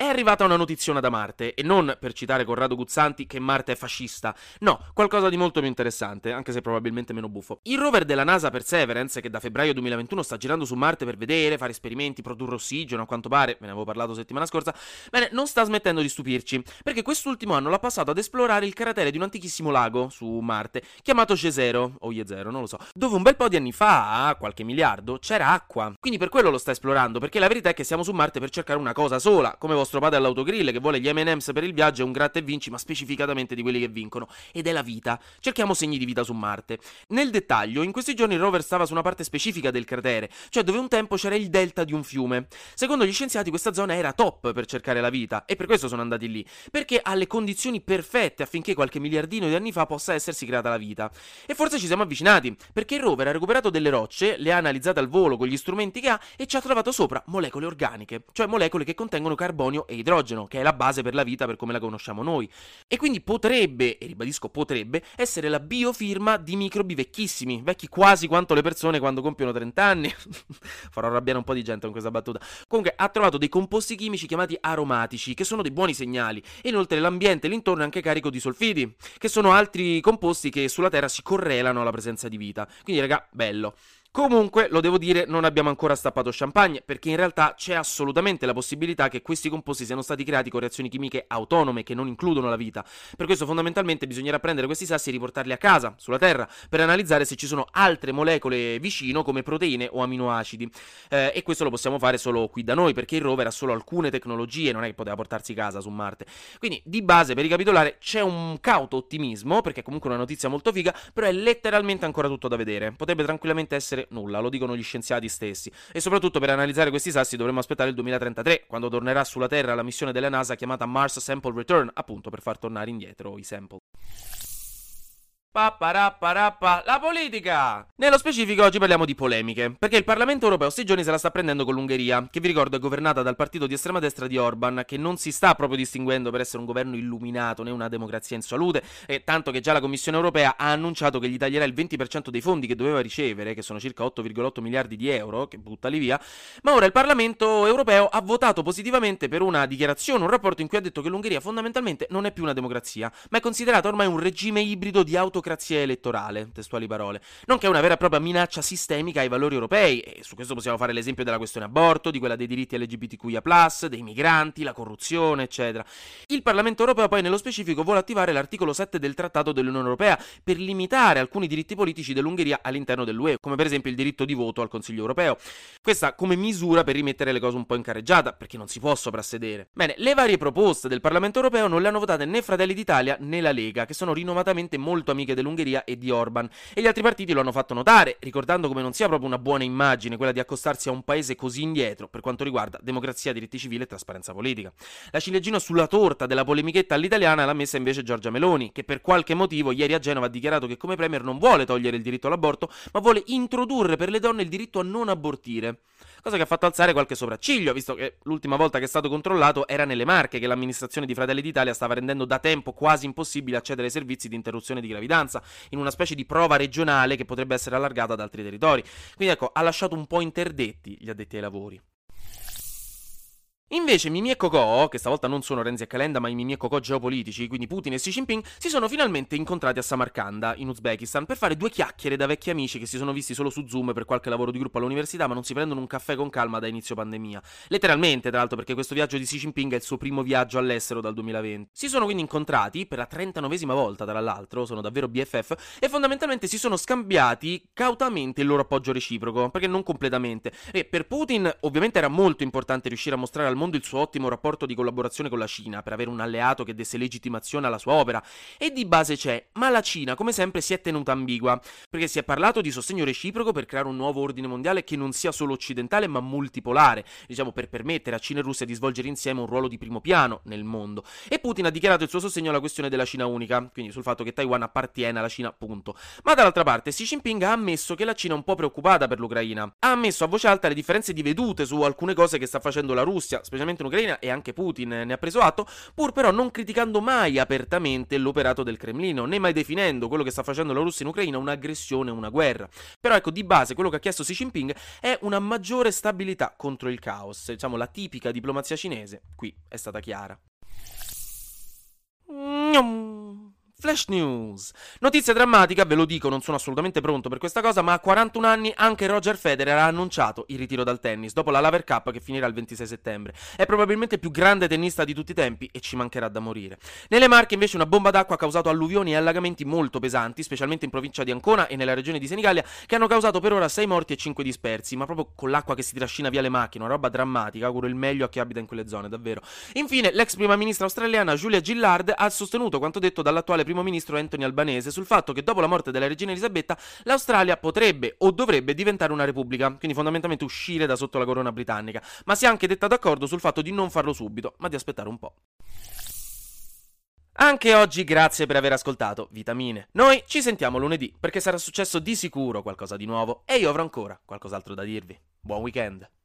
È arrivata una notiziona da Marte, e non per citare Corrado Guzzanti che Marte è fascista, no, qualcosa di molto più interessante, anche se probabilmente meno buffo. Il rover della NASA Perseverance, che da febbraio 2021 sta girando su Marte per vedere, fare esperimenti, produrre ossigeno, a quanto pare, ve ne avevo parlato settimana scorsa, bene, non sta smettendo di stupirci, perché quest'ultimo anno l'ha passato ad esplorare il cratere di un antichissimo lago su Marte, chiamato Jezero, o Jezero, non lo so, dove un bel po' di anni fa, qualche miliardo, c'era acqua. Quindi per quello lo sta esplorando, perché la verità è che siamo su Marte per cercare una cosa sola, come vostro vostro padre all'autogrill che vuole gli M&M's per il viaggio e un gratta e vinci, ma specificatamente di quelli che vincono, ed è la vita. Cerchiamo segni di vita su Marte. Nel dettaglio, in questi giorni il rover stava su una parte specifica del cratere, cioè dove un tempo c'era il delta di un fiume. Secondo gli scienziati questa zona era top per cercare la vita, e per questo sono andati lì, perché ha le condizioni perfette affinché qualche miliardino di anni fa possa essersi creata la vita. E forse ci siamo avvicinati, perché il rover ha recuperato delle rocce, le ha analizzate al volo con gli strumenti che ha e ci ha trovato sopra molecole organiche, cioè molecole che contengono carbonio e idrogeno che è la base per la vita per come la conosciamo noi. E quindi potrebbe, e ribadisco potrebbe, essere la biofirma di microbi vecchissimi, vecchi quasi quanto le persone quando compiono 30 anni. Farò arrabbiare un po' di gente con questa battuta. Comunque ha trovato dei composti chimici chiamati aromatici, che sono dei buoni segnali. E inoltre l'ambiente l'intorno è anche carico di solfidi, che sono altri composti che sulla Terra si correlano alla presenza di vita. Quindi raga, bello. Comunque, lo devo dire, non abbiamo ancora stappato champagne, perché in realtà c'è assolutamente la possibilità che questi composti siano stati creati con reazioni chimiche autonome che non includono la vita. Per questo fondamentalmente bisognerà prendere questi sassi e riportarli a casa, sulla Terra, per analizzare se ci sono altre molecole vicino come proteine o aminoacidi. Eh, e questo lo possiamo fare solo qui da noi, perché il rover ha solo alcune tecnologie, non è che poteva portarsi casa su Marte. Quindi, di base, per ricapitolare, c'è un cauto ottimismo, perché è comunque una notizia molto figa, però è letteralmente ancora tutto da vedere. Potrebbe tranquillamente essere essere nulla, lo dicono gli scienziati stessi. E soprattutto per analizzare questi sassi dovremmo aspettare il 2033, quando tornerà sulla Terra la missione della NASA chiamata Mars Sample Return, appunto per far tornare indietro i sample. La politica! Nello specifico oggi parliamo di polemiche, perché il Parlamento europeo sti giorni se la sta prendendo con l'Ungheria, che vi ricordo è governata dal partito di estrema destra di Orban, che non si sta proprio distinguendo per essere un governo illuminato né una democrazia in salute, e tanto che già la Commissione europea ha annunciato che gli taglierà il 20% dei fondi che doveva ricevere, che sono circa 8,8 miliardi di euro, che buttali via, ma ora il Parlamento europeo ha votato positivamente per una dichiarazione, un rapporto in cui ha detto che l'Ungheria fondamentalmente non è più una democrazia, ma è considerata ormai un regime ibrido di autocrazia autocrazia elettorale, testuali parole, nonché una vera e propria minaccia sistemica ai valori europei, e su questo possiamo fare l'esempio della questione aborto, di quella dei diritti LGBTQIA, dei migranti, la corruzione, eccetera. Il Parlamento europeo poi nello specifico vuole attivare l'articolo 7 del Trattato dell'Unione Europea per limitare alcuni diritti politici dell'Ungheria all'interno dell'UE, come per esempio il diritto di voto al Consiglio Europeo. Questa come misura per rimettere le cose un po' in carreggiata, perché non si può soprassedere. Bene, le varie proposte del Parlamento Europeo non le hanno votate né Fratelli d'Italia né la Lega, che sono rinomatamente molto amiche dell'Ungheria e di Orban. E gli altri partiti lo hanno fatto notare, ricordando come non sia proprio una buona immagine quella di accostarsi a un paese così indietro per quanto riguarda democrazia, diritti civili e trasparenza politica. La ciliegina sulla torta della polemichetta all'italiana l'ha messa invece Giorgia Meloni, che per qualche motivo ieri a Genova ha dichiarato che come premier non vuole togliere il diritto all'aborto, ma vuole introdurre per le donne il diritto a non abortire cosa che ha fatto alzare qualche sopracciglio, visto che l'ultima volta che è stato controllato era nelle Marche che l'amministrazione di Fratelli d'Italia stava rendendo da tempo quasi impossibile accedere ai servizi di interruzione di gravidanza, in una specie di prova regionale che potrebbe essere allargata ad altri territori. Quindi ecco, ha lasciato un po' interdetti gli addetti ai lavori. Invece Mimi e Coco, che stavolta non sono Renzi e Calenda ma i Mimi e Coco geopolitici, quindi Putin e Xi Jinping, si sono finalmente incontrati a Samarkanda, in Uzbekistan, per fare due chiacchiere da vecchi amici che si sono visti solo su Zoom per qualche lavoro di gruppo all'università ma non si prendono un caffè con calma da inizio pandemia. Letteralmente, tra l'altro, perché questo viaggio di Xi Jinping è il suo primo viaggio all'estero dal 2020. Si sono quindi incontrati per la 39esima volta, tra l'altro, sono davvero BFF, e fondamentalmente si sono scambiati cautamente il loro appoggio reciproco, perché non completamente. E per Putin ovviamente era molto importante riuscire a mostrare al mondo il suo ottimo rapporto di collaborazione con la Cina per avere un alleato che desse legittimazione alla sua opera. E di base c'è, ma la Cina, come sempre, si è tenuta ambigua, perché si è parlato di sostegno reciproco per creare un nuovo ordine mondiale che non sia solo occidentale ma multipolare, diciamo per permettere a Cina e Russia di svolgere insieme un ruolo di primo piano nel mondo. E Putin ha dichiarato il suo sostegno alla questione della Cina unica, quindi sul fatto che Taiwan appartiene alla Cina, punto. Ma dall'altra parte Xi Jinping ha ammesso che la Cina è un po' preoccupata per l'Ucraina. Ha ammesso a voce alta le differenze di vedute su alcune cose che sta facendo la Russia, specialmente in Ucraina, e anche Putin ne ha preso atto, pur però non criticando mai apertamente l'operato del Cremlino, né mai definendo quello che sta facendo la Russia in Ucraina un'aggressione, una guerra. Però ecco, di base quello che ha chiesto Xi Jinping è una maggiore stabilità contro il caos, diciamo la tipica diplomazia cinese, qui è stata chiara. Flash News. Notizia drammatica, ve lo dico, non sono assolutamente pronto per questa cosa, ma a 41 anni anche Roger Federer ha annunciato il ritiro dal tennis dopo la Laver Cup che finirà il 26 settembre. È probabilmente il più grande tennista di tutti i tempi e ci mancherà da morire. Nelle Marche invece una bomba d'acqua ha causato alluvioni e allagamenti molto pesanti, specialmente in provincia di Ancona e nella regione di Senigallia, che hanno causato per ora 6 morti e 5 dispersi, ma proprio con l'acqua che si trascina via le macchine, una roba drammatica, auguro il meglio a chi abita in quelle zone, davvero. Infine, l'ex prima ministra australiana Julia Gillard ha sostenuto quanto detto dall'attuale primo ministro Anthony Albanese sul fatto che dopo la morte della regina Elisabetta l'Australia potrebbe o dovrebbe diventare una repubblica, quindi fondamentalmente uscire da sotto la corona britannica, ma si è anche detta d'accordo sul fatto di non farlo subito, ma di aspettare un po'. Anche oggi grazie per aver ascoltato Vitamine. Noi ci sentiamo lunedì perché sarà successo di sicuro qualcosa di nuovo e io avrò ancora qualcos'altro da dirvi. Buon weekend!